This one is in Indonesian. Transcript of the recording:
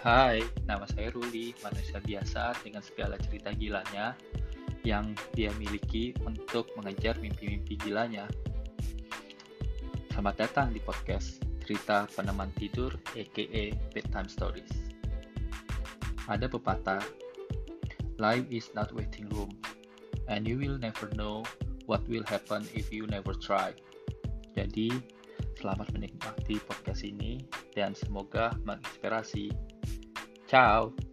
Hai, nama saya Ruli, manusia biasa dengan segala cerita gilanya yang dia miliki untuk mengejar mimpi-mimpi gilanya. Selamat datang di podcast Cerita Peneman Tidur aka Bedtime Stories. Ada pepatah, Life is not waiting room, and you will never know what will happen if you never try. Jadi, selamat menikmati podcast ini dan semoga menginspirasi. Tchau.